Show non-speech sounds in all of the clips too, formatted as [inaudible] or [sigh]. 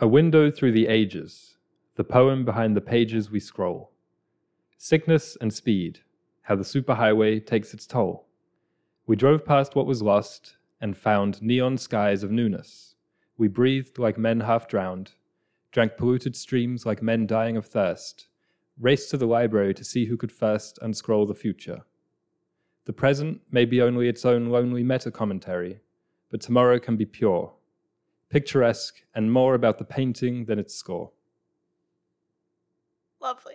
A window through the ages, the poem behind the pages we scroll. Sickness and speed, how the superhighway takes its toll. We drove past what was lost and found neon skies of newness. We breathed like men half drowned, drank polluted streams like men dying of thirst, raced to the library to see who could first unscroll the future. The present may be only its own lonely meta commentary, but tomorrow can be pure, picturesque, and more about the painting than its score. Lovely.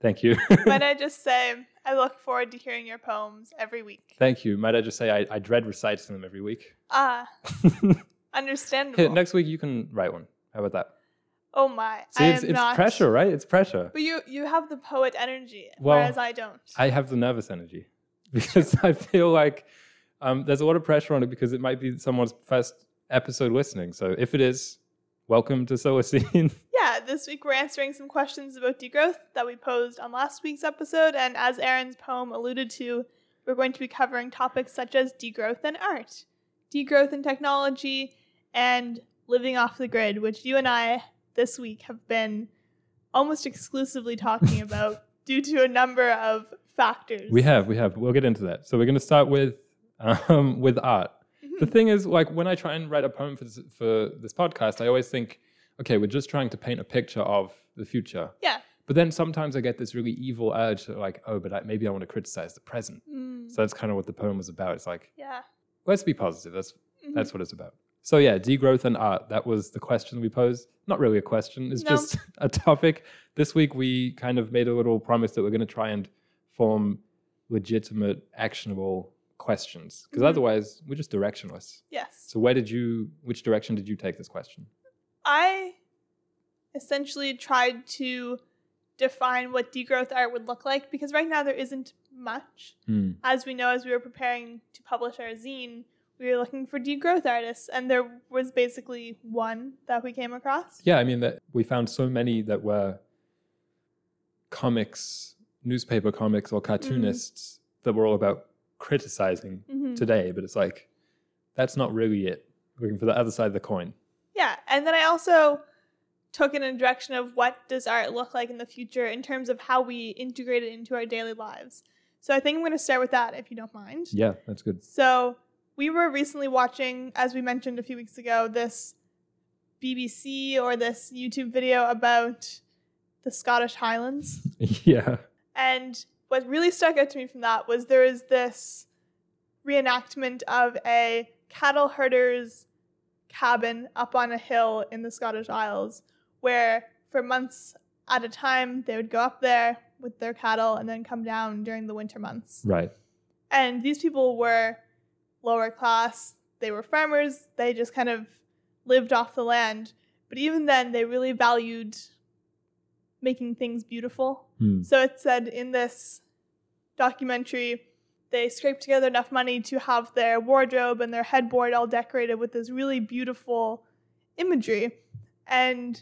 Thank you. [laughs] Might I just say, I look forward to hearing your poems every week. Thank you. Might I just say I, I dread reciting them every week. Ah, [laughs] Here, understandable. next week you can write one. How about that? oh my, See, I it's, am it's not. pressure, right? It's pressure. But you you have the poet energy, Well, whereas I don't. I have the nervous energy [laughs] because I feel like um, there's a lot of pressure on it because it might be someone's first episode listening. So if it is, welcome to Solacene. [laughs] yeah, this week we're answering some questions about degrowth that we posed on last week's episode, and as Aaron's poem alluded to, we're going to be covering topics such as degrowth and art, degrowth and technology, and living off the grid, which you and I this week have been almost exclusively talking [laughs] about due to a number of factors. we have, we have. We'll get into that. So we're going to start with um, with art. The thing is, like when I try and write a poem for this, for this podcast, I always think, okay, we're just trying to paint a picture of the future. Yeah. But then sometimes I get this really evil urge to like, oh, but I, maybe I want to criticize the present. Mm, So that's kind of what the poem was about. It's like, yeah. let's be positive. That's Mhm. that's what it's about. So yeah, degrowth and art. That was the question we posed. Not really a question. It's No. just [laughs] a topic. This week we kind of made a little promise that we're going to try and form legitimate, actionable questions. Because Mhm. otherwise, we're just directionless. Yes. So where did you? Which direction did you take this question? I essentially tried to define what degrowth art would look like because right now there isn't much. Hmm. As we know, as we were preparing to publish our zine, we were looking for degrowth artists, and there was basically one that we came across. Yeah, I mean that we found so many that were comics, newspaper comics, or cartoonists that were all about criticizing Mhm. today, but it's like that's not really it. Looking for the other side of the coin. Yeah, and then I also took it in a direction of what does art look like in the future in terms of how we integrate it into our daily lives. So I think I'm going to start with that if you don't mind. Yeah, that's good. So we were recently watching, as we mentioned a few weeks ago, this BBC or this YouTube video about the Scottish Highlands. [laughs] yeah. And what really stuck out to me from that was there is this reenactment of a cattle herder's cabin up on a hill in the Scottish Isles where for months at a time they would go up there with their cattle and then come down during the winter months. Right. And these people were lower class, they were farmers, they just kind of lived off the land. But even then, they really valued making things beautiful. Hmm. So it said in this documentary, they scraped together enough money to have their wardrobe and their headboard all decorated with this really beautiful imagery. And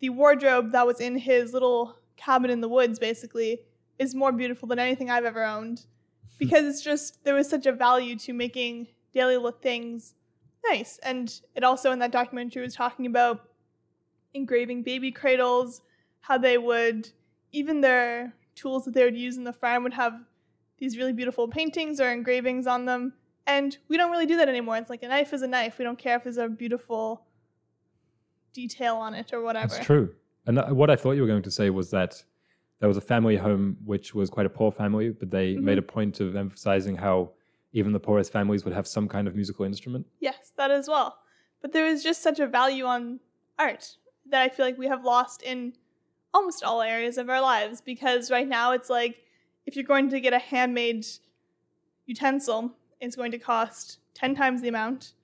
the wardrobe that was in his little cabin in the woods, basically, is more beautiful than anything I've ever owned. [laughs] Because it's just, there was such a value to making daily look things nice. And it also, in that documentary, was talking about engraving baby cradles, how they would, even their tools that they would use in the farm would have these really beautiful paintings or engravings on them. And we don't really do that anymore. It's like a knife is a knife. We don't care if there's a beautiful detail on it or whatever. That's true. And uh, what I thought you were going to say was that there was a family home which was quite a poor family, but they Mhm. made a point of emphasizing how even the poorest families would have some kind of musical instrument. Yes, that as well. But there is just such a value on art that I feel like we have lost in almost all areas of our lives because right now it's like if you're going to get a handmade utensil, it's going to cost 10 times the amount.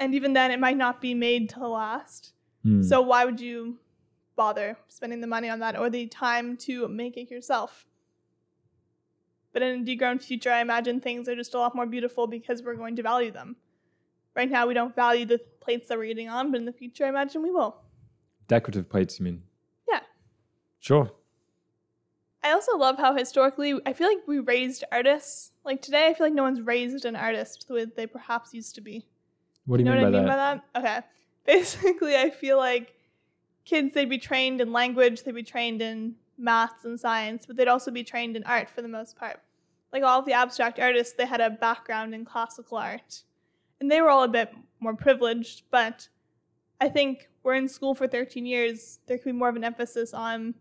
And even then, it might not be made to last. Hmm. So why would you bother spending the money on that or the time to make it yourself? But in a degrown future, I imagine things are just a lot more beautiful because we're going to value them. Right now, we don't value the plates that we're eating on, but in the future, I imagine we will. Decorative plates, you mean? Sure. I also love how historically, I feel like we raised artists. Like today, I feel like no one's raised an artist the way they perhaps used to be. What do you, know mean, what by, I mean that? by that? Okay. [laughs] basically, I feel like kids, they'd be trained in language, they'd be trained in maths and science, but they'd also be trained in art for the most part. Like all of the abstract artists, they had a background in classical art. And they were all a bit more privileged, but I think we're in school for 13 years, there could be more of an emphasis on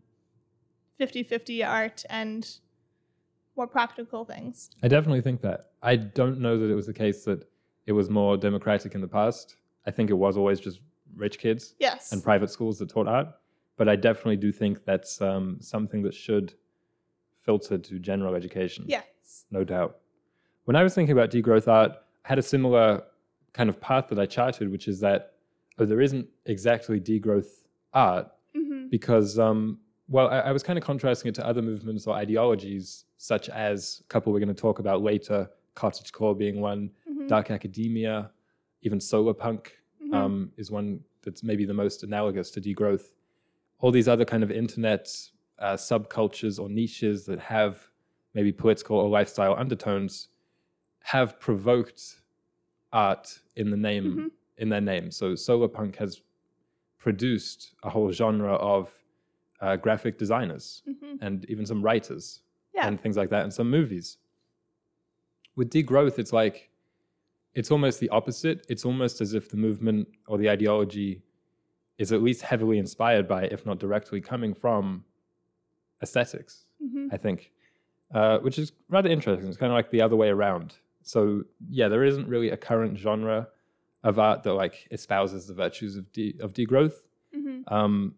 50 50 art and more practical things. I definitely think that. I don't know that it was the case that it was more democratic in the past. I think it was always just rich kids Yes. and private schools that taught art. But I definitely do think that's um, something that should filter to general education. yes. no doubt. When I was thinking about degrowth art, I had a similar kind of path that I charted, which is that oh, there isn't exactly degrowth art hmm because, um, well, I, I was kind of contrasting it to other movements or ideologies, such as a couple we're going to talk about later, cottagecore being one, hmm dark academia, even solar punk hmm um, is one that's maybe the most analogous to degrowth. All these other kind of internet uh, subcultures or niches that have maybe political or lifestyle undertones have provoked art in the name Mhm. in their name. So solar punk has produced a whole genre of uh, graphic designers hmm and even some writers Yeah. and things like that and some movies. With degrowth, it's like it's almost the opposite. It's almost as if the movement or the ideology is at least heavily inspired by, if not directly coming from, aesthetics. hmm I think, uh, which is rather interesting. It's kind of like the other way around. So yeah, there isn't really a current genre of art that like espouses the virtues of de- of degrowth. hmm Um,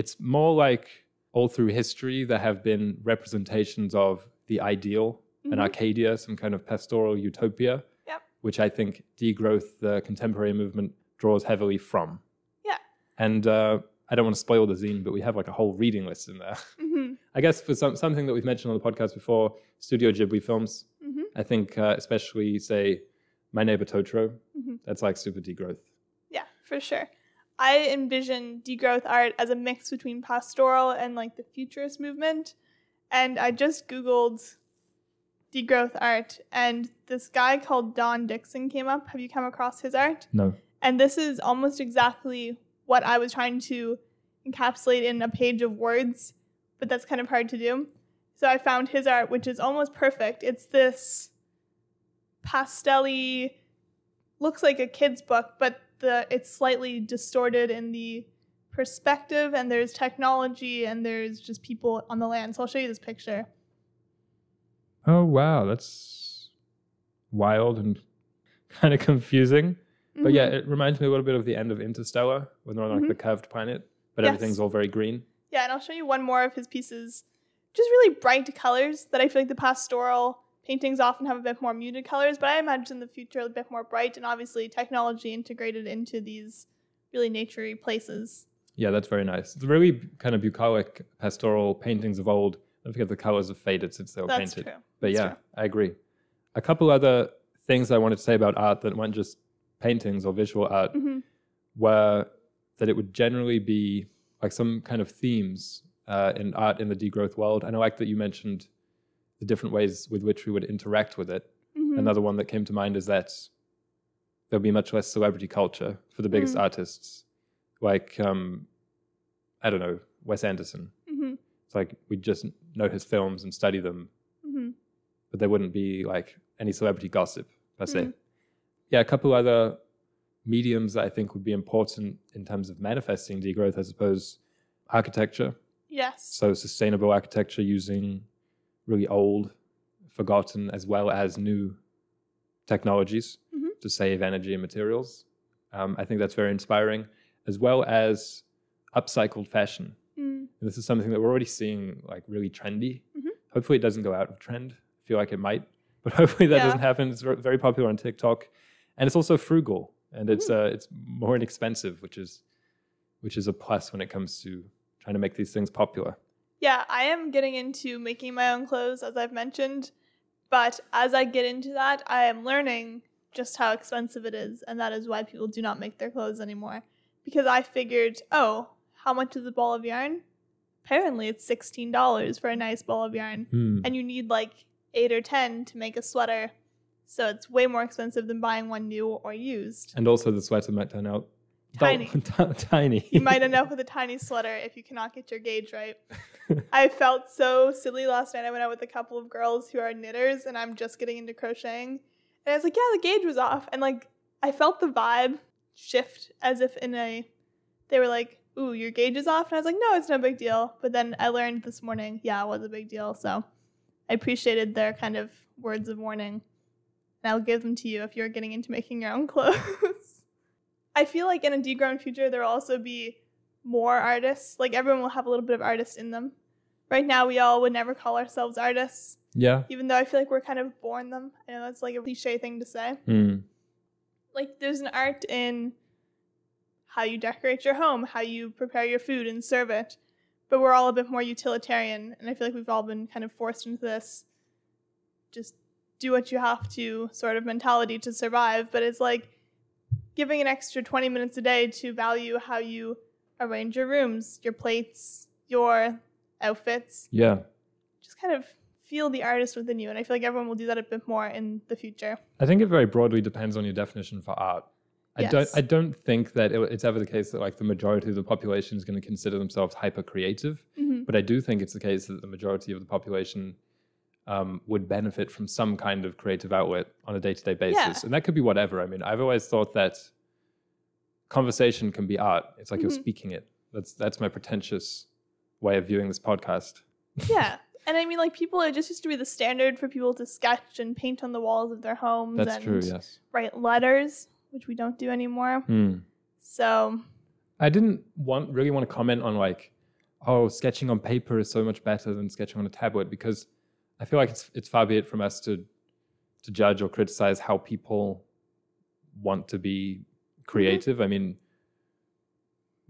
it's more like all through history there have been representations of the ideal, an Mhm. Arcadia, some kind of pastoral utopia, Yep. which I think degrowth, the contemporary movement, draws heavily from. Yeah. And uh, I don't want to spoil the zine, but we have like a whole reading list in there. [laughs] hmm I guess for some, something that we've mentioned on the podcast before, Studio Ghibli films, hmm I think uh, especially say My Neighbor Totoro, hmm that's like super degrowth. Yeah, for sure. I envision degrowth art as a mix between pastoral and like the futurist movement. And I just Googled degrowth art, and this guy called Don Dixon came up. Have you come across his art? No. And this is almost exactly what I was trying to encapsulate in a page of words, but that's kind of hard to do. So I found his art, which is almost perfect. It's this pastelly, looks like a kid's book, but the it's slightly distorted in the perspective, and there's technology, and there's just people on the land. So I'll show you this picture. Oh wow, that's wild and [laughs] kind of confusing. But yeah, Mhm. it reminds me a little bit of the end of Interstellar, when they're on like Mhm. the curved planet, but Yes. everything's all very green. Yeah, and I'll show you one more of his pieces. Just really bright colors that I feel like the pastoral paintings often have a bit more muted colors, but I imagine the future a bit more bright and obviously technology integrated into these really naturey places. Yeah, that's very nice. It's really kind of bucolic pastoral paintings of old. I don't forget the colors have faded since they were That's painted. true. But That's yeah, true. I agree. A couple other things I wanted to say about art that weren't just paintings or visual art hmm were that it would generally be like some kind of themes uh, in art in the degrowth world. And I like that you mentioned the different ways with which we would interact with it. hmm Another one that came to mind is that there'll be much less celebrity culture for the biggest Mm. artists, like um, I don't know Wes Anderson. hmm It's like we just know his films and study them, hmm but there wouldn't be like any celebrity gossip per se. Mm. Yeah, a couple other mediums that I think would be important in terms of manifesting degrowth, I suppose, architecture. Yes. So sustainable architecture using really old, forgotten, as well as new technologies Mhm. to save energy and materials. Um, I think that's very inspiring, as well as upcycled fashion. Mm. And this is something that we're already seeing like really trendy. Mhm. Hopefully, it doesn't go out of trend. I feel like it might, [laughs] but hopefully that Yeah. doesn't happen. It's very popular on TikTok, and it's also frugal and it's Mm. uh, it's more inexpensive, which is which is a plus when it comes to trying to make these things popular. Yeah, I am getting into making my own clothes, as I've mentioned. But as I get into that, I am learning just how expensive it is. And that is why people do not make their clothes anymore. Because I figured, oh, how much is a ball of yarn? Apparently, it's $16 for a nice ball of yarn. Hmm. And you need like eight or 10 to make a sweater. So it's way more expensive than buying one new or used. And also, the sweater might turn out Tiny. [laughs] T- tiny. You might end up with a tiny sweater if you cannot get your gauge right. I felt so silly last night. I went out with a couple of girls who are knitters, and I'm just getting into crocheting. And I was like, yeah, the gauge was off. And like, I felt the vibe shift as if in a, they were like, ooh, your gauge is off. And I was like, no, it's no big deal. But then I learned this morning, yeah, it was a big deal. So I appreciated their kind of words of warning. And I'll give them to you if you're getting into making your own [laughs] clothes. I feel like in a degrown future, there will also be more artists. Like everyone will have a little bit of artist in them. Right now, we all would never call ourselves artists, yeah. even though I feel like we're kind of born them. I know that's like a cliche thing to say. Hmm. Like there's an art in how you decorate your home, how you prepare your food and serve it. But we're all a bit more utilitarian, and I feel like we've all been kind of forced into this just do what you have to sort of mentality to survive. But it's like giving an extra 20 minutes a day to value how you arrange your rooms, your plates, your outfits. Yeah. Just kind of feel the artist within you. And I feel like everyone will do that a bit more in the future. I think it very broadly depends on your definition for art. I don't I don't think that it, it's ever the case that like the majority of the population is going to consider themselves hyper creative. Mhm. But I do think it's the case that the majority of the population um, would benefit from some kind of creative outlet on a day to day basis, Yeah. and that could be whatever. I mean, I've always thought that conversation can be art. It's like you're Mhm. speaking it. That's that's my pretentious way of viewing this podcast. [laughs] yeah. And I mean, like, people, it just used to be the standard for people to sketch and paint on the walls of their homes That's and true. Yes. write letters, which we don't do anymore. Hmm. So, I didn't want really want to comment on like, oh, sketching on paper is so much better than sketching on a tablet because I feel like it's it's far be it from us to to judge or criticize how people want to be creative. I mean,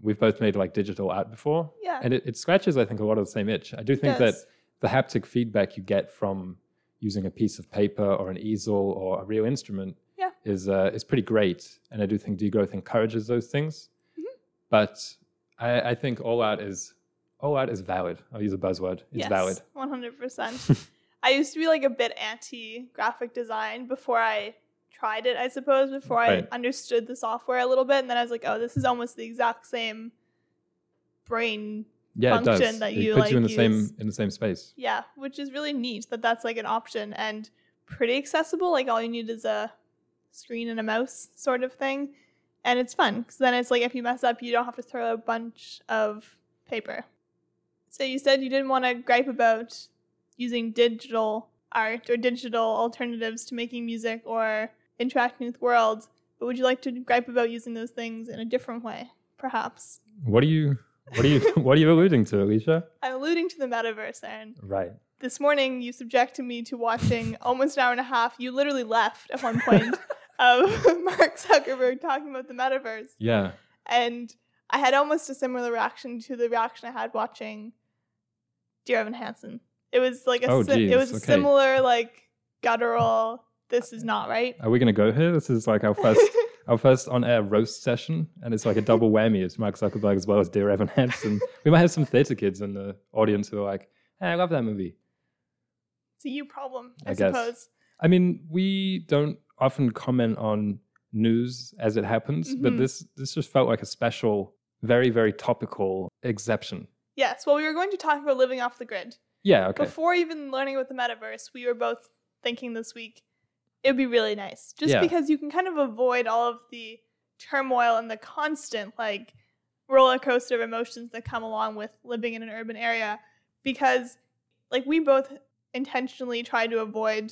we've both made like digital art before, yeah. and it, it scratches I think a lot of the same itch. I do it think that the haptic feedback you get from using a piece of paper or an easel or a real instrument Yeah. is uh, is pretty great, and I do think degrowth encourages those things. Mhm. But I, I think all art is all art is valid. I'll use a buzzword. It's yes, valid. 100%. [laughs] I used to be like a bit anti graphic design before I tried it, I suppose, before Right. I understood the software a little bit. And then I was like, oh, this is almost the exact same brain. Yeah, it does. function that it you, puts you in like, the same use. in the same space. Yeah, which is really neat that that's like an option and pretty accessible. Like, all you need is a screen and a mouse sort of thing. And it's fun because then it's like if you mess up, you don't have to throw a bunch of paper. So you said you didn't want to gripe about using digital art or digital alternatives to making music or interacting with worlds, but would you like to gripe about using those things in a different way, perhaps? What are you what are you [laughs] what are you alluding to, Alicia? I'm alluding to the metaverse, Aaron. Right. This morning, you subjected me to watching [laughs] almost an hour and a half. You literally left at one point [laughs] of Mark Zuckerberg talking about the metaverse. Yeah. And I had almost a similar reaction to the reaction I had watching Dear Evan Hansen. It was like a Oh, si- it was a okay. similar like guttural. This is not right. Are we gonna go here? This is like our first [laughs] our first on air roast session, and it's like a double whammy. It's Mark Zuckerberg as well as Dear Evan Hansen. [laughs] we might have some theatre kids in the audience who are like, hey, I love that movie. it's a you problem, I, I guess. suppose. I mean, we don't often comment on news as it happens, but Mhm. this this just felt like a special, very very topical exception. Yes. Well, we were going to talk about living off the grid. Yeah. Okay. Before even learning about the metaverse, we were both thinking this week it would be really nice just Yeah. because you can kind of avoid all of the turmoil and the constant like roller coaster of emotions that come along with living in an urban area because like we both intentionally try to avoid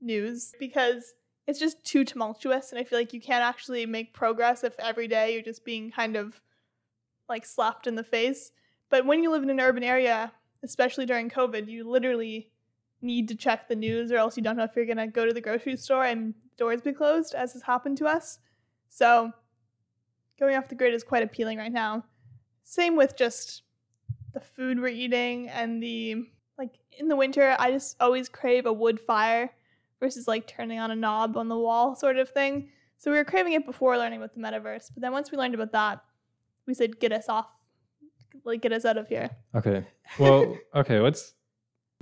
news because it's just too tumultuous and I feel like you can't actually make progress if every day you're just being kind of like slapped in the face. But when you live in an urban area, especially during COVID, you literally need to check the news or else you don't know if you're going to go to the grocery store and doors be closed, as has happened to us. So going off the grid is quite appealing right now. Same with just the food we're eating and the like in the winter, I just always crave a wood fire versus like turning on a knob on the wall sort of thing. So we were craving it before learning about the metaverse, but then once we learned about that, we said get us off like get us out of here. Okay. Well, okay. Let's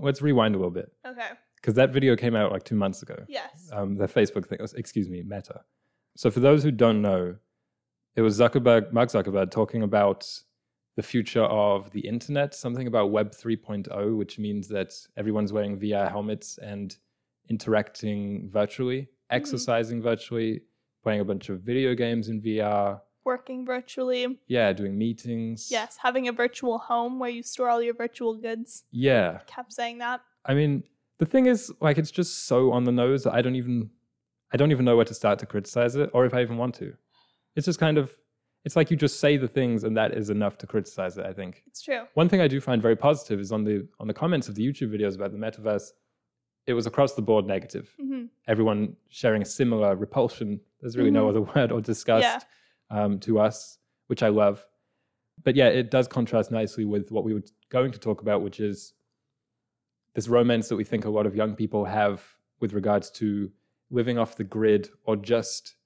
let's rewind a little bit Okay. because that video came out like two months ago. Yes. Um, the Facebook thing. Excuse me, Meta. So for those who don't know, It was Zuckerberg, Mark Zuckerberg, talking about the future of the internet, something about Web 3.0, which means that everyone's wearing VR helmets and interacting virtually, exercising virtually, playing a bunch of video games in VR. Working virtually. Yeah, doing meetings. Yes, having a virtual home where you store all your virtual goods. Yeah. Kept saying that. I mean, the thing is, like, it's just so on the nose that I don't even, I don't even know where to start to criticize it, or if I even want to. It's just kind of, it's like you just say the things, and that is enough to criticize it. I think. It's true. One thing I do find very positive is on the on the comments of the YouTube videos about the metaverse. It was across the board negative. hmm Everyone sharing a similar repulsion. There's really no Mhm. other [laughs] word or disgust Yeah. Um, to us, which I love. But yeah, it does contrast nicely with what we were going to talk about, which is this romance that we think a lot of young people have with regards to living off the grid or just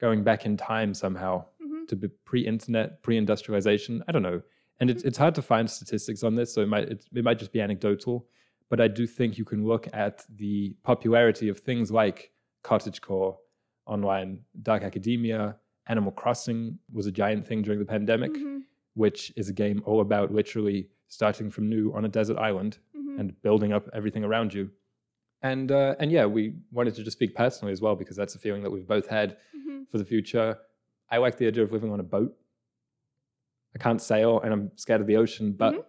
going back in time somehow hmm to be pre-internet, pre-industrialization. I don't know, and it's it's hard to find statistics on this, so it might it, it might just be anecdotal. But I do think you can look at the popularity of things like cottagecore, online, dark academia, Animal Crossing was a giant thing during the pandemic, hmm which is a game all about literally starting from new on a desert island hmm and building up everything around you. And uh, and yeah, we wanted to just speak personally as well because that's a feeling that we've both had hmm for the future. I like the idea of living on a boat. I can't sail and I'm scared of the ocean, but Mhm.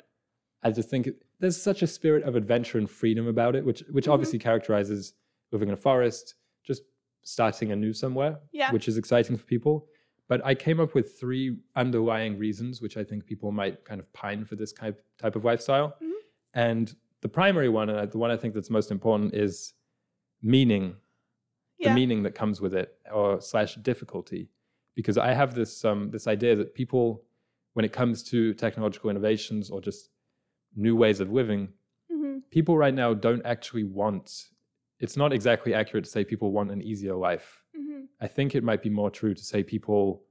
I just think it, there's such a spirit of adventure and freedom about it, which which Mhm. obviously characterizes living in a forest, just starting anew somewhere, Yeah. which is exciting for people. But I came up with three underlying reasons which I think people might kind of pine for this type type of lifestyle. Mhm. And the primary one, and the one I think that's most important, is meaning Yeah. the meaning that comes with it or slash difficulty because i have this um, this idea that people when it comes to technological innovations or just new ways of living hmm people right now don't actually want it's not exactly accurate to say people want an easier life hmm i think it might be more true to say people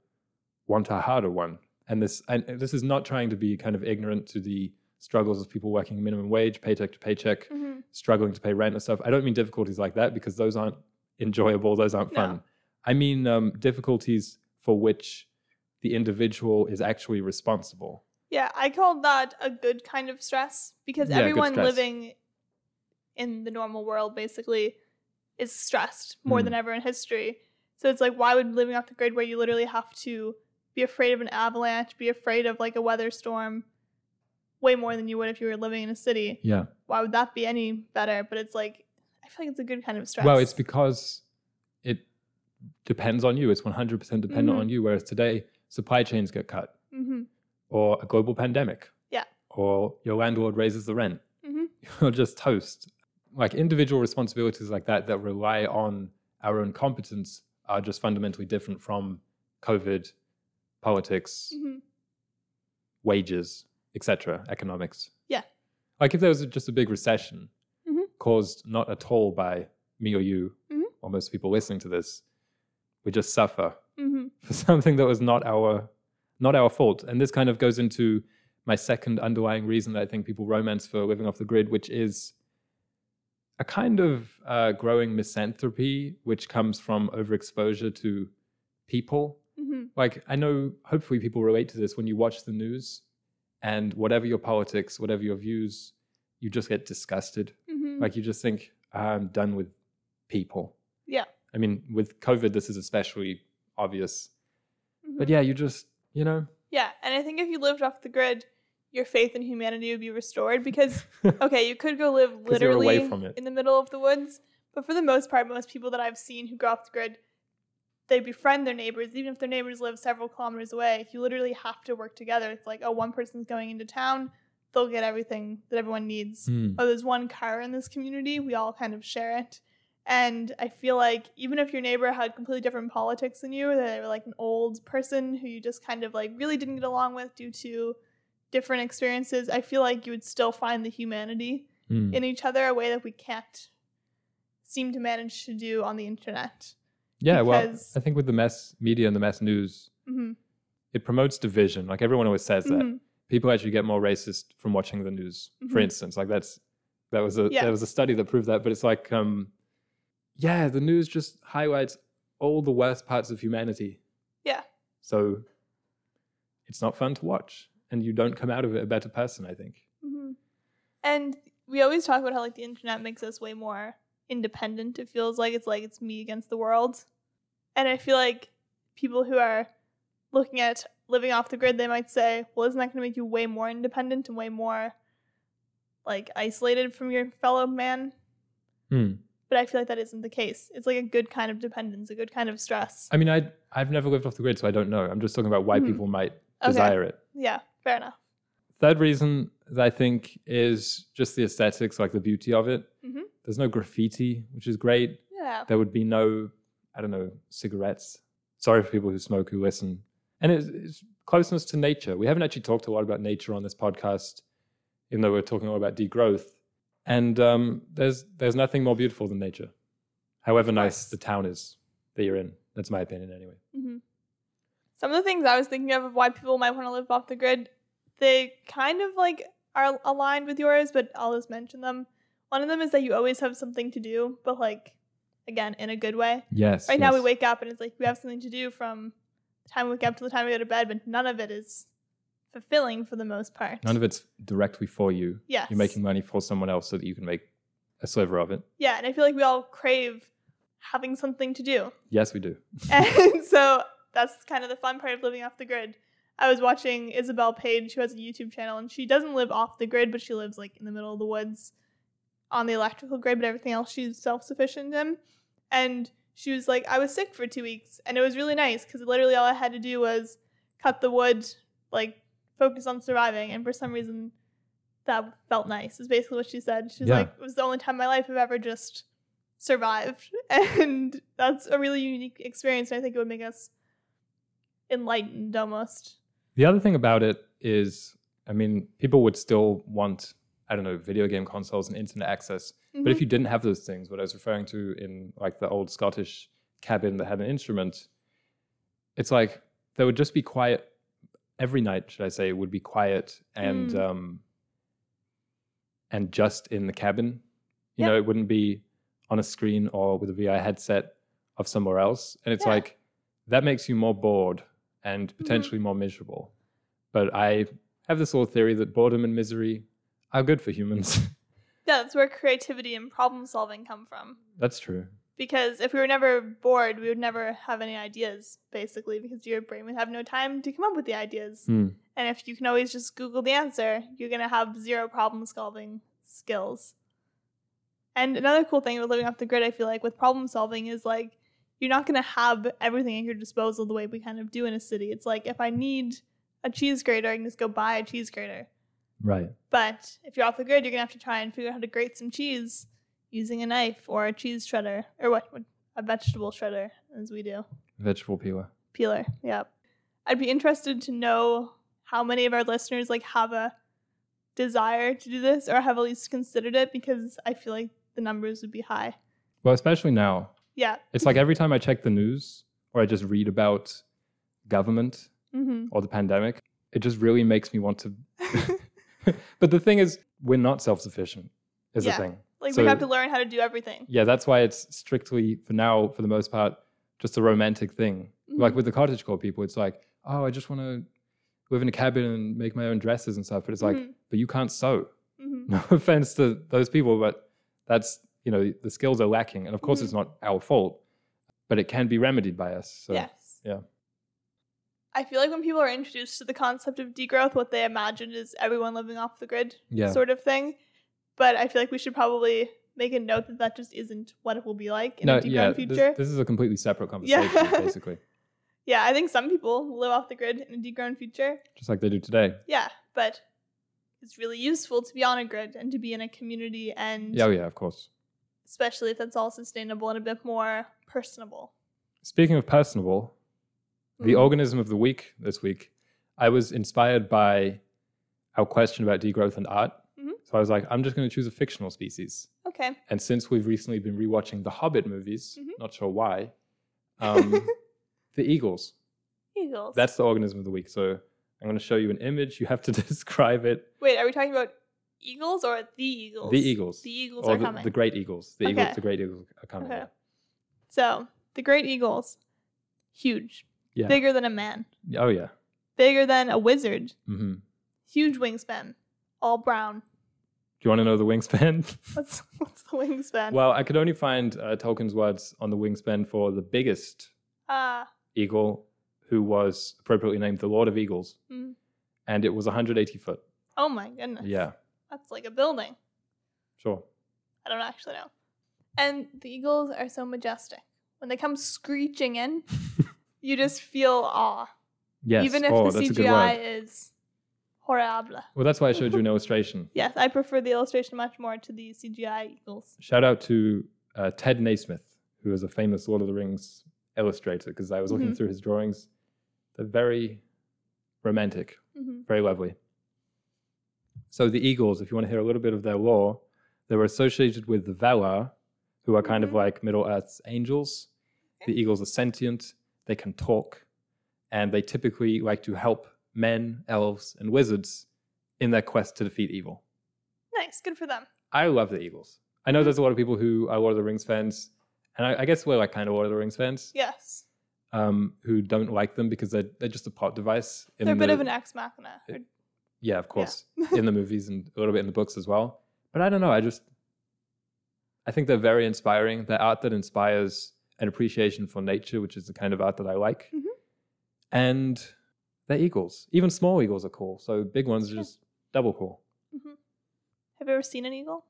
want a harder one and this and this is not trying to be kind of ignorant to the struggles of people working minimum wage paycheck to paycheck hmm struggling to pay rent and stuff. I don't mean difficulties like that because those aren't enjoyable, those aren't No. fun. I mean um, difficulties for which the individual is actually responsible. Yeah, I called that a good kind of stress because Yeah, everyone stress. living in the normal world basically is stressed more Hmm. than ever in history. So it's like, why would living off the grid where you literally have to be afraid of an avalanche, be afraid of like a weather storm way more than you would if you were living in a city? Yeah. Why would that be any better? But it's like, I feel like it's a good kind of stress. Well, it's because it depends on you. It's 100% dependent Mhm. on you. Whereas today, supply chains get cut hmm or a global pandemic. Yeah. Or your landlord raises the rent. hmm [laughs] You're just toast. Like individual responsibilities like that that rely on our own competence are just fundamentally different from COVID, politics, hmm wages, etc., economics. Yeah. Like if there was just a big recession Mhm. caused not at all by me or you Mhm. or most people listening to this, we just suffer hmm [laughs] for something that was not our not our fault. And this kind of goes into my second underlying reason that I think people romance for living off the grid, which is a kind of uh, growing misanthropy, which comes from overexposure to people hmm like I know hopefully people relate to this when you watch the news and whatever your politics, whatever your views, you just get disgusted. hmm Like you just think, I'm done with people. Yeah. I mean, with COVID, this is especially obvious. hmm But yeah, you just, you know, Yeah, and I think if you lived off the grid, your faith in humanity would be restored because [laughs] okay, you could go live literally in the middle of the woods, but for the most part, most people that I've seen who go off the grid, they befriend their neighbors, even if their neighbors live several kilometers away. You literally have to work together. It's like, oh, one person's going into town, they'll get everything that everyone needs. Hmm. Oh, there's one car in this community, we all kind of share it. And I feel like even if your neighbor had completely different politics than you, they were like an old person who you just kind of like really didn't get along with due to different experiences, I feel like you would still find the humanity Hmm. in each other, a way that we can't seem to manage to do on the internet. yeah, well, I think with the mass media and the mass news, hmm it promotes division. Like everyone always says that. hmm People actually get more racist from watching the news. For Mhm. instance, like that's that was a Yeah. there was a study that proved that. But it's like, um, yeah, the news just highlights all the worst parts of humanity. Yeah. So it's not fun to watch, and you don't come out of it a better person. I think. hmm And we always talk about how like the internet makes us way more independent. It feels like it's like it's me against the world. And I feel like people who are looking at living off the grid, they might say, well, isn't that going to make you way more independent and way more like isolated from your fellow man? Hmm. But I feel like that isn't the case. It's like a good kind of dependence, a good kind of stress. I mean, I I've never lived off the grid, so I don't know. I'm just talking about why Mhm. people might Okay. desire it. Yeah, fair enough. Third reason that I think is just the aesthetics, like the beauty of it. Mhm. There's no graffiti, which is great. Yeah. There would be no, I don't know, cigarettes. Sorry for people who smoke who listen. And it's, it's closeness to nature. We haven't actually talked a lot about nature on this podcast, even though we're talking a lot about degrowth. And um, there's there's nothing more beautiful than nature, however nice the town is that you're in. That's my opinion, anyway. hmm Some of the things I was thinking of of why people might want to live off the grid, they kind of like are aligned with yours, but I'll just mention them. One of them is that you always have something to do, but like again in a good way. Yes. Right now we wake up and it's like we have something to do from the time we wake up to the time we go to bed, but none of it is fulfilling for the most part. None of it's directly for you. yes. You're making money for someone else so that you can make a sliver of it. yeah, and I feel like we all crave having something to do. Yes, we do. [laughs] and so that's kind of the fun part of living off the grid. I was watching Isabel Paige, who has a YouTube channel, and she doesn't live off the grid, but she lives like in the middle of the woods on the electrical grid, but everything else she's self sufficient in. And she was like, I was sick for two weeks, and it was really nice because literally all I had to do was cut the wood, like focus on surviving. And for some reason, that felt nice, is basically what she said. She's Yeah. like, it was the only time in my life I've ever just survived. [laughs] And that's a really unique experience. And I think it would make us enlightened almost. The other thing about it is, I mean, people would still want, I don't know, video game consoles and internet access. But Mm-hmm. if you didn't have those things, what I was referring to in like the old Scottish cabin that had an instrument, it's like there would just be quiet every night, should I say, would be quiet and Mm. um and just in the cabin. You Yeah. know, it wouldn't be on a screen or with a VR headset of somewhere else. And it's Yeah. like that makes you more bored and potentially more miserable. But I have this little theory that boredom and misery are good for humans. yeah, [laughs] that's where creativity and problem solving come from. That's true. Because if we were never bored, we would never have any ideas, basically, because your brain would have no time to come up with the ideas. Hmm. And if you can always just Google the answer, you're going to have zero problem solving skills. And another cool thing about living off the grid, I feel like, with problem solving is like you're not going to have everything at your disposal the way we kind of do in a city. It's like if I need a cheese grater, I can just go buy a cheese grater. Right. But if you're off the grid, you're going to have to try and figure out how to grate some cheese using a knife or a cheese shredder or what, what a vegetable shredder, as we do. Vegetable peeler. Peeler. Yep. I'd be interested to know how many of our listeners like have a desire to do this or have at least considered it because I feel like the numbers would be high. Well, especially now. Yeah. It's like every time I check the news or I just read about government hmm or the pandemic, it just really makes me want to. [laughs] [laughs] but the thing is, we're not self sufficient, is Yeah. the thing. like So- we have to learn how to do everything. Yeah, that's why it's strictly, for now, for the most part, just a romantic thing. Like Mhm. with the cottagecore people, it's like, oh, I just want to live in a cabin and make my own dresses and stuff. But it's like, Mhm. but you can't sew. Mhm. [laughs] no offense to those people, but that's you know the skills are lacking, and of course Mhm. it's not our fault, but it can be remedied by us. So yes. yeah. I feel like when people are introduced to the concept of degrowth, what they imagine is everyone living off the grid yeah, sort of thing. But I feel like we should probably make a note that that just isn't what it will be like in no, a degrown yeah. This, future. this is a completely separate [laughs] conversation, Yeah. basically, [laughs] yeah, I think some people live off the grid in a degrown future. just like they do today. Yeah, but it's really useful to be on a grid and to be in a community and Yeah, oh, yeah, of course. Especially if that's all sustainable and a bit more personable. Speaking of personable, the Mhm. organism of the week this week, I was inspired by our question about degrowth and art. Mhm. So I was like, I'm just going to choose a fictional species. Okay. And since we've recently been rewatching the Hobbit movies, Mhm. not sure why, um, [laughs] the eagles. Eagles. That's the organism of the week. So I'm going to show you an image. You have to [laughs] describe it. Wait, are we talking about eagles or the eagles? The eagles. The eagles or are the, coming. the great eagles. The Okay. eagles. The great eagles are coming. Okay. So, the great eagles, huge, Yeah. Bigger than a man. Oh yeah. Bigger than a wizard. hmm Huge wingspan. All brown. Do you want to know the wingspan? [laughs] What's what's the wingspan? well, I could only find uh, Tolkien's words on the wingspan for the biggest Ah, eagle, who was appropriately named the Lord of Eagles, mm. and it was 180 foot. oh my goodness. Yeah, That's like a building. sure. I don't actually know. And the eagles are so majestic. When they come screeching in, [laughs] you just feel awe. Yes. Even if oh, the that's a good CGI is horrible. Well, that's why I showed you an illustration. [laughs] Yes, I prefer the illustration much more to the CGI eagles. Shout out to uh, Ted Nasmith, who is a famous Lord of the Rings illustrator, because I was looking Mhm. through his drawings. They're very romantic, hmm very lovely. So the eagles, if you want to hear a little bit of their lore, they were associated with the Valar, who are kind of Mhm. like Middle Earth's angels. The eagles are sentient, they can talk, and they typically like to help men, elves, and wizards in their quest to defeat evil. Nice, good for them. I love the Eagles. I know Mhm. there's a lot of people who are Lord of the Rings fans, and I, I guess we're like kind of Lord of the Rings fans, Yes, um, who don't like them because they're they're just a plot device. in they're a bit the- of an ex machina. it- yeah, of course, in the movies and a little bit in the books as well. But I don't know. I just I think they're very inspiring. They're art that inspires an appreciation for nature, which is the kind of art that I like. Mhm. And they're eagles. Even small eagles are cool. So big ones are Yeah. just double cool. hmm Have you ever seen an eagle?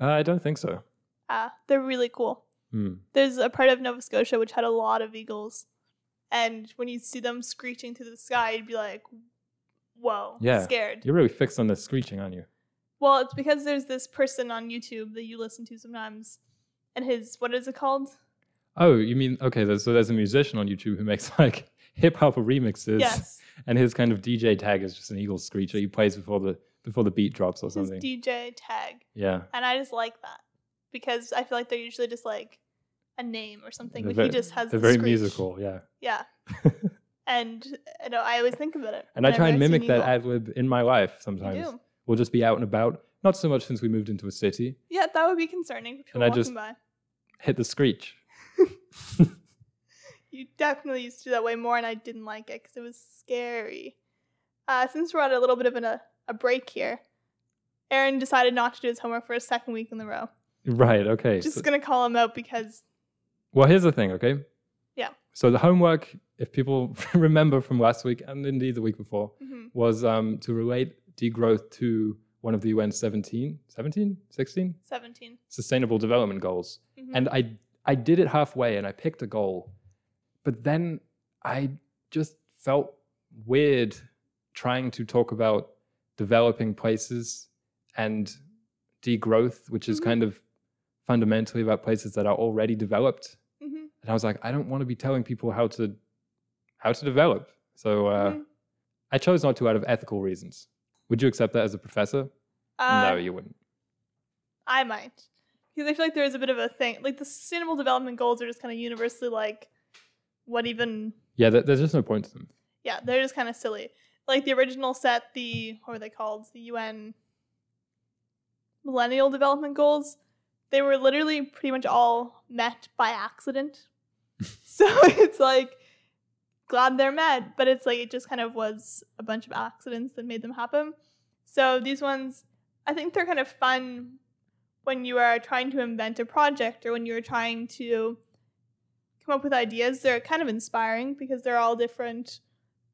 Uh, I don't think so. Ah, they're really cool. Hmm. There's a part of Nova Scotia which had a lot of eagles, and when you see them screeching through the sky, you'd be like, "Whoa!" Yeah. scared. You're really fixed on the screeching, aren't you? Well, it's because there's this person on YouTube that you listen to sometimes, and his what is it called? Oh, you mean okay? There's, so there's a musician on YouTube who makes [laughs] like hip hop remixes, Yes, and his kind of DJ tag is just an eagle screecher. He plays before the before the beat drops or his something. DJ tag, yeah, and I just like that because I feel like they're usually just like a name or something, but he just has they're the very screech. musical. Yeah, Yeah, [laughs] and you know I always think about it, and I try and mimic that ad lib in my life sometimes. We'll just be out and about. Not so much since we moved into a city. Yeah, that would be concerning And people I just- by. Hit the screech. [laughs] [laughs] You definitely used to do that way more, and I didn't like it because it was scary. Uh, since we're at a little bit of an, a, a break here, Aaron decided not to do his homework for a second week in a row. Right. Okay. Just so- gonna call him out because well, here's the thing. Okay. So the homework, if people [laughs] remember from last week and indeed the week before, mhm, was um, to relate degrowth to one of the UN 17, 17, 16 17. sustainable development goals. Mhm. And I I did it halfway and I picked a goal. But then I just felt weird trying to talk about developing places and degrowth, which is Mhm. kind of fundamentally about places that are already developed. And I was like, I don't want to be telling people how to how to develop. So uh, mhm. I chose not to out of ethical reasons. Would you accept that as a professor? Uh, no, you wouldn't. I might. Because I feel like there is a bit of a thing. Like the sustainable development goals are just kind of universally like, what even Yeah, there's just no point to them. yeah, they're just kind of silly. Like the original set, the what were they called? The UN Millennial Development Goals. They were literally pretty much all met by accident. [laughs] so it's like glad they're met, but it's like it just kind of was a bunch of accidents that made them happen. So these ones, I think they're kind of fun when you are trying to invent a project or when you're trying to come up with ideas. They're kind of inspiring because they're all different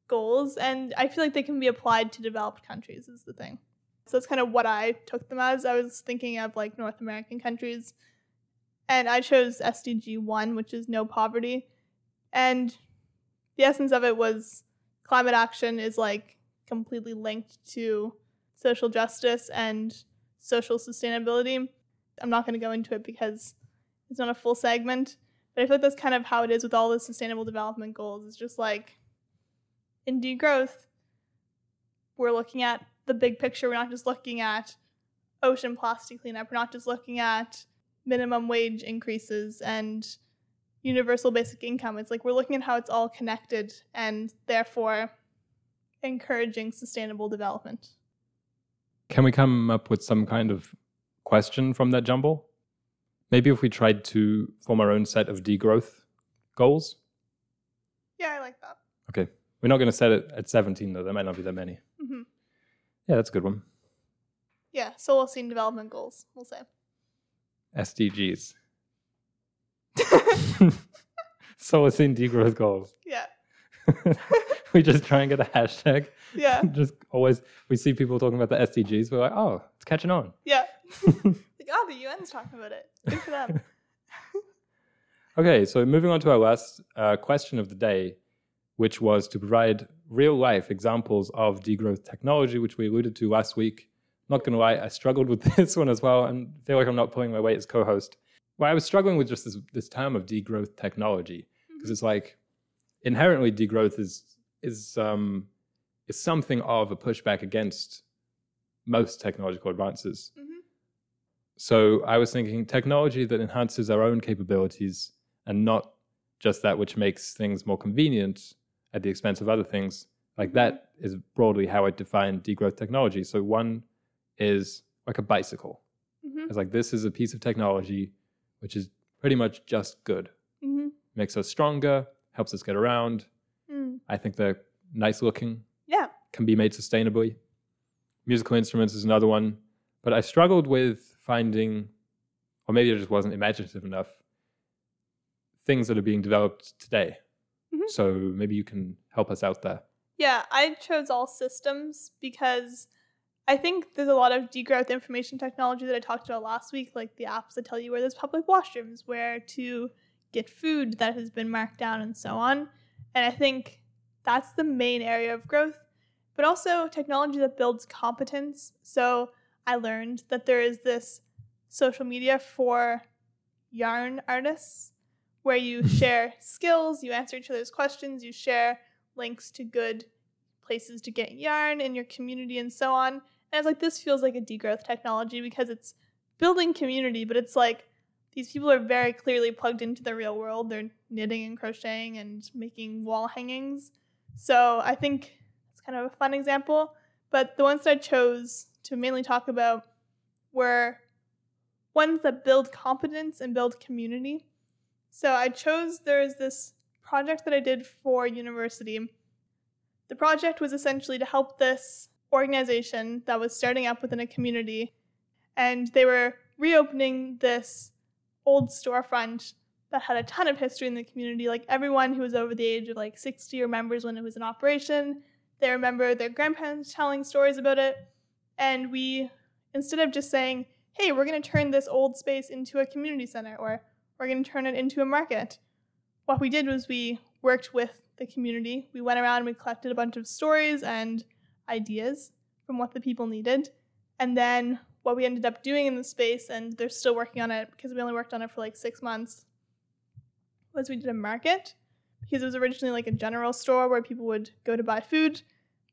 goals, and I feel like they can be applied to developed countries, is the thing. So that's kind of what I took them as. I was thinking of like North American countries, and I chose SDG 1, which is no poverty. And the essence of it was climate action is like completely linked to social justice and social sustainability. I'm not going to go into it because it's not a full segment, but I feel like that's kind of how it is with all the sustainable development goals. It's just like in degrowth, we're looking at the big picture. We're not just looking at ocean plastic cleanup. We're not just looking at minimum wage increases and universal basic income. It's like we're looking at how it's all connected and therefore encouraging sustainable development. Can we come up with some kind of question from that jumble? Maybe if we tried to form our own set of degrowth goals? Yeah, I like that. Okay. We're not going to set it at 17, though. There might not be that many. hmm Yeah, that's a good one. Yeah, Solacene development goals, we'll say. SDGs. [laughs] [laughs] so it's in degrowth goals. Yeah, [laughs] we just try and get a hashtag. yeah, just always, we see people talking about the SDGs. We're like, oh, it's catching on. yeah. like, oh, the UN's talking about it. Good for them. Okay, so moving on to our last uh, question of the day, which was to provide real life examples of degrowth technology, which we alluded to last week. Not gonna lie, I struggled with [laughs] this one as well, and feel like I'm not pulling my weight as co-host. Well, I was struggling with just this, this term of degrowth technology because it's like inherently degrowth is is um, is something of a pushback against most technological advances. Mhm. So I was thinking technology that enhances our own capabilities and not just that which makes things more convenient at the expense of other things. Like Mhm. that is broadly how I define degrowth technology. So one is like a bicycle. hmm It's like this is a piece of technology which is pretty much just good. hmm Makes us stronger, helps us get around. Mm. I think they're nice looking, Yeah. can be made sustainably. Musical instruments is another one. But I struggled with finding, or maybe I just wasn't imaginative enough, things that are being developed today. Mhm. So maybe you can help us out there. Yeah, I chose all systems because I think there's a lot of degrowth information technology that I talked about last week, like the apps that tell you where there's public washrooms, where to get food that has been marked down, and so on. And I think that's the main area of growth, but also technology that builds competence. So I learned that there is this social media for yarn artists where you [laughs] share skills, you answer each other's questions, you share links to good places to get yarn in your community and so on. And it's like this feels like a degrowth technology because it's building community, but it's like these people are very clearly plugged into the real world. They're knitting and crocheting and making wall hangings. So I think it's kind of a fun example. But the ones that I chose to mainly talk about were ones that build competence and build community. So I chose there's this project that I did for university. The project was essentially to help this organization that was starting up within a community, and they were reopening this old storefront that had a ton of history in the community. Like everyone who was over the age of like 60 remembers when it was in operation. They remember their grandparents telling stories about it. And we, instead of just saying, hey, we're going to turn this old space into a community center or we're going to turn it into a market, what we did was we worked with the community. We went around and we collected a bunch of stories and ideas from what the people needed. And then what we ended up doing in the space, and they're still working on it because we only worked on it for like six months, was we did a market because it was originally like a general store where people would go to buy food.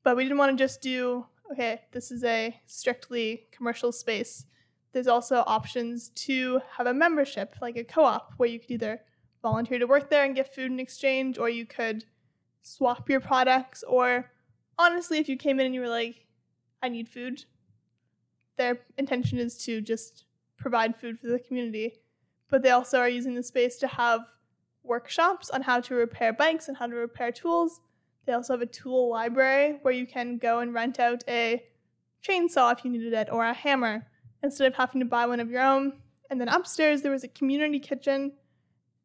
But we didn't want to just do, okay, this is a strictly commercial space. There's also options to have a membership, like a co op, where you could either volunteer to work there and get food in exchange, or you could swap your products. Or honestly, if you came in and you were like, I need food, their intention is to just provide food for the community. But they also are using the space to have workshops on how to repair bikes and how to repair tools. They also have a tool library where you can go and rent out a chainsaw if you needed it or a hammer instead of having to buy one of your own. And then upstairs, there was a community kitchen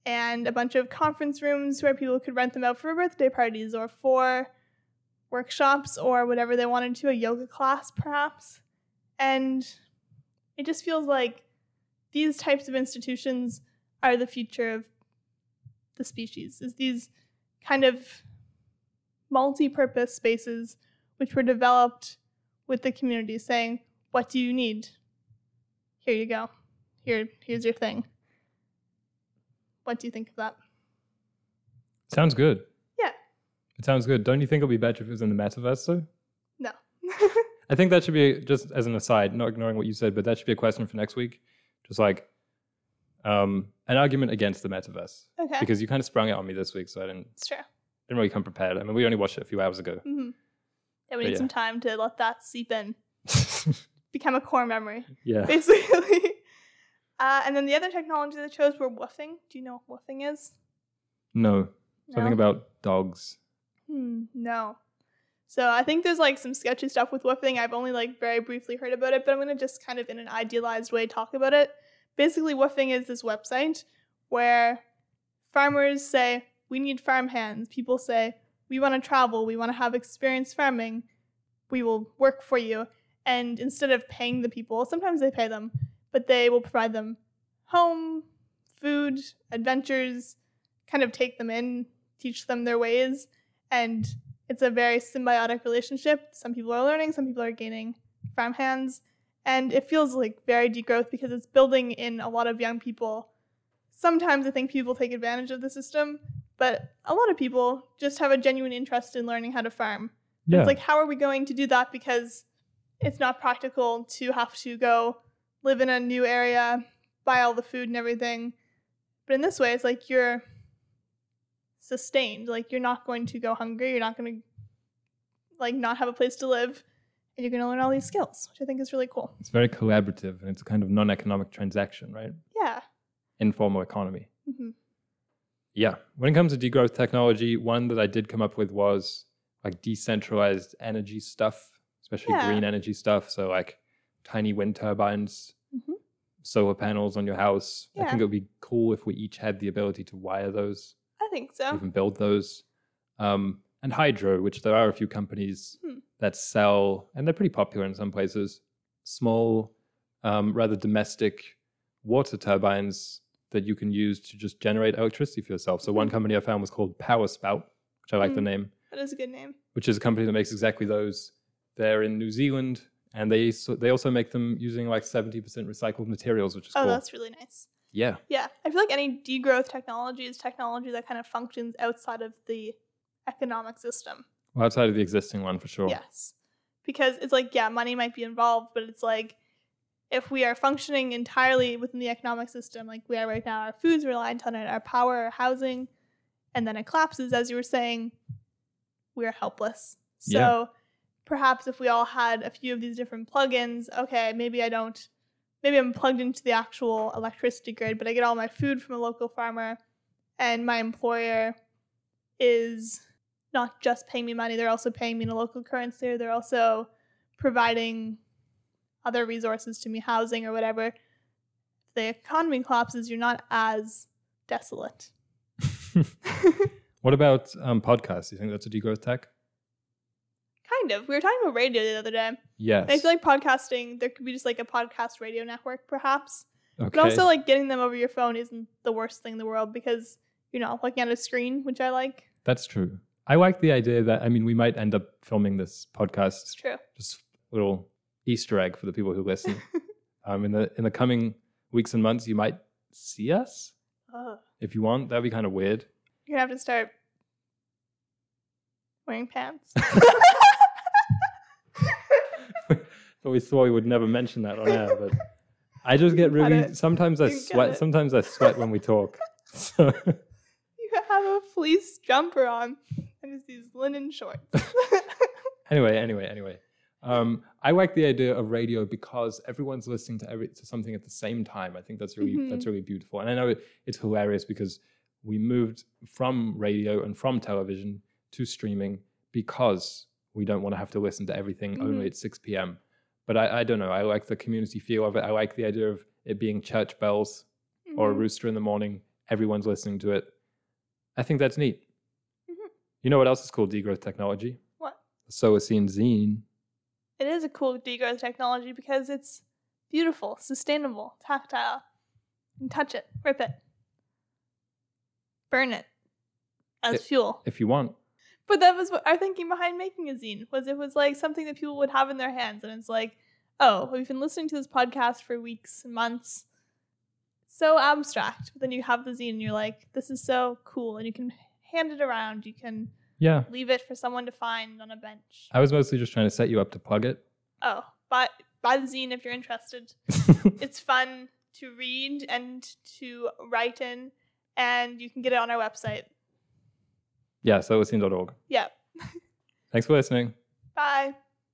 and a bunch of conference rooms where people could rent them out for birthday parties or for workshops or whatever they wanted to, a yoga class perhaps. And it just feels like these types of institutions are the future of the species, is these kind of multi-purpose spaces which were developed with the community saying, what do you need? Here you go. Here, here's your thing. What do you think of that? Sounds good. It sounds good. Don't you think it'll be better if it was in the metaverse though? No. [laughs] I think that should be just as an aside, not ignoring what you said, but that should be a question for next week. Just like um, an argument against the metaverse. okay. Because you kind of sprung it on me this week, so I didn't it's true. didn't really come prepared. I mean, we only watched it a few hours ago. hmm Yeah, we But need yeah. some time to let that seep in, [laughs] become a core memory, yeah. basically. [laughs] uh, and then the other technology that chose were woofing. Do you know what woofing is? No. Something about dogs. Hmm, no. So I think there's like some sketchy stuff with woofing. I've only like very briefly heard about it, but I'm gonna just kind of in an idealized way talk about it. Basically, woofing is this website where farmers say, We need farm hands. People say, We want to travel, we want to have experience farming, we will work for you. And instead of paying the people, sometimes they pay them, but they will provide them home, food, adventures, kind of take them in, teach them their ways, and it's a very symbiotic relationship. Some people are learning, some people are gaining farm hands, and it feels like very degrowth because it's building in a lot of young people. Sometimes I think people take advantage of the system, but a lot of people just have a genuine interest in learning how to farm. Yeah. It's like, how are we going to do that? Because it's not practical to have to go live in a new area, buy all the food and everything. But in this way, it's like you're sustained. Like you're not going to go hungry. You're not going to like not have a place to live, and you're going to learn all these skills, which I think is really cool. it's very collaborative and it's a kind of non economic transaction, right? Yeah. Informal economy. hmm Yeah. When it comes to degrowth technology, one that I did come up with was like decentralized energy stuff, especially Yeah. green energy stuff. So like tiny wind turbines, Mhm. solar panels on your house. I think it would be cool if we each had the ability to wire those, I think so. even build those. Um, and hydro, which there are a few companies Hmm. that sell, and they're pretty popular in some places, small, um, rather domestic water turbines that you can use to just generate electricity for yourself. So one Mhm. company I found was called PowerSpout, which I like the Mm. name, That is a good name. which is a company that makes exactly those. They're in New Zealand, and they so they also make them using like seventy percent recycled materials, which is Oh, cool. that's really nice. Yeah, Yeah, I feel like any degrowth technology is technology that kind of functions outside of the economic system. well, outside of the existing one for sure. Yes. Because it's like, yeah, money might be involved, but it's like if we are functioning entirely within the economic system, like we are right now, our food's reliant on it, our power, our housing, and then it collapses, as you were saying, we are helpless. So Yeah. perhaps if we all had a few of these different plugins, okay, maybe I don't, maybe I'm plugged into the actual electricity grid, but I get all my food from a local farmer, and my employer is not just paying me money, they're also paying me in a local currency, they're also providing other resources to me, housing or whatever. If the economy collapses, you're not as desolate. [laughs] [laughs] What about um, podcasts? Do you think that's a degrowth tech? Kind of. We were talking about radio the other day. Yes. And I feel like podcasting, there could be just like a podcast radio network, perhaps. okay. But also, like getting them over your phone isn't the worst thing in the world because you're not looking at a screen, which I like. That's true. I like the idea that I mean we might end up filming this It's podcast true. just a little Easter egg for the people who listen. [laughs] um, in the in the coming weeks and months, you might see us if you want. That'd be kind of weird. You're gonna have to start wearing pants. [laughs] [laughs] [laughs] but we swore we would never mention that on air. But I just get really sometimes I sweat. it. Sometimes I sweat when we talk. [laughs] So you have a fleece jumper on and just these linen shorts. [laughs] anyway, anyway, anyway. Um, I like the idea of radio because everyone's listening to every to something at the same time. I think that's really Mhm. that's really beautiful, and I know it, it's hilarious because we moved from radio and from television to streaming because we don't want to have to listen to everything only Mhm. at six p.m. But I, I don't know. I like the community feel of it. I like the idea of it being church bells or a Mhm. rooster in the morning. Everyone's listening to it. I think that's neat. Mhm. You know what else is called degrowth technology? What? The Solacene zine. It is a cool degrowth technology because it's beautiful, sustainable, tactile. You can touch it, rip it, burn it as It- fuel. If you want. But that was what our thinking behind making a zine was it was like something that people would have in their hands and it's like, oh, we've been listening to this podcast for weeks and months. So abstract. But then you have the zine and you're like, this is so cool. And you can hand it around. You can Yeah. leave it for someone to find on a bench. I was mostly just trying to set you up to plug it. Oh, buy buy the zine if you're interested. [laughs] It's fun to read and to write in, and you can get it on our website. Yeah, So, solacene.org. Yeah. Thanks for listening. Bye.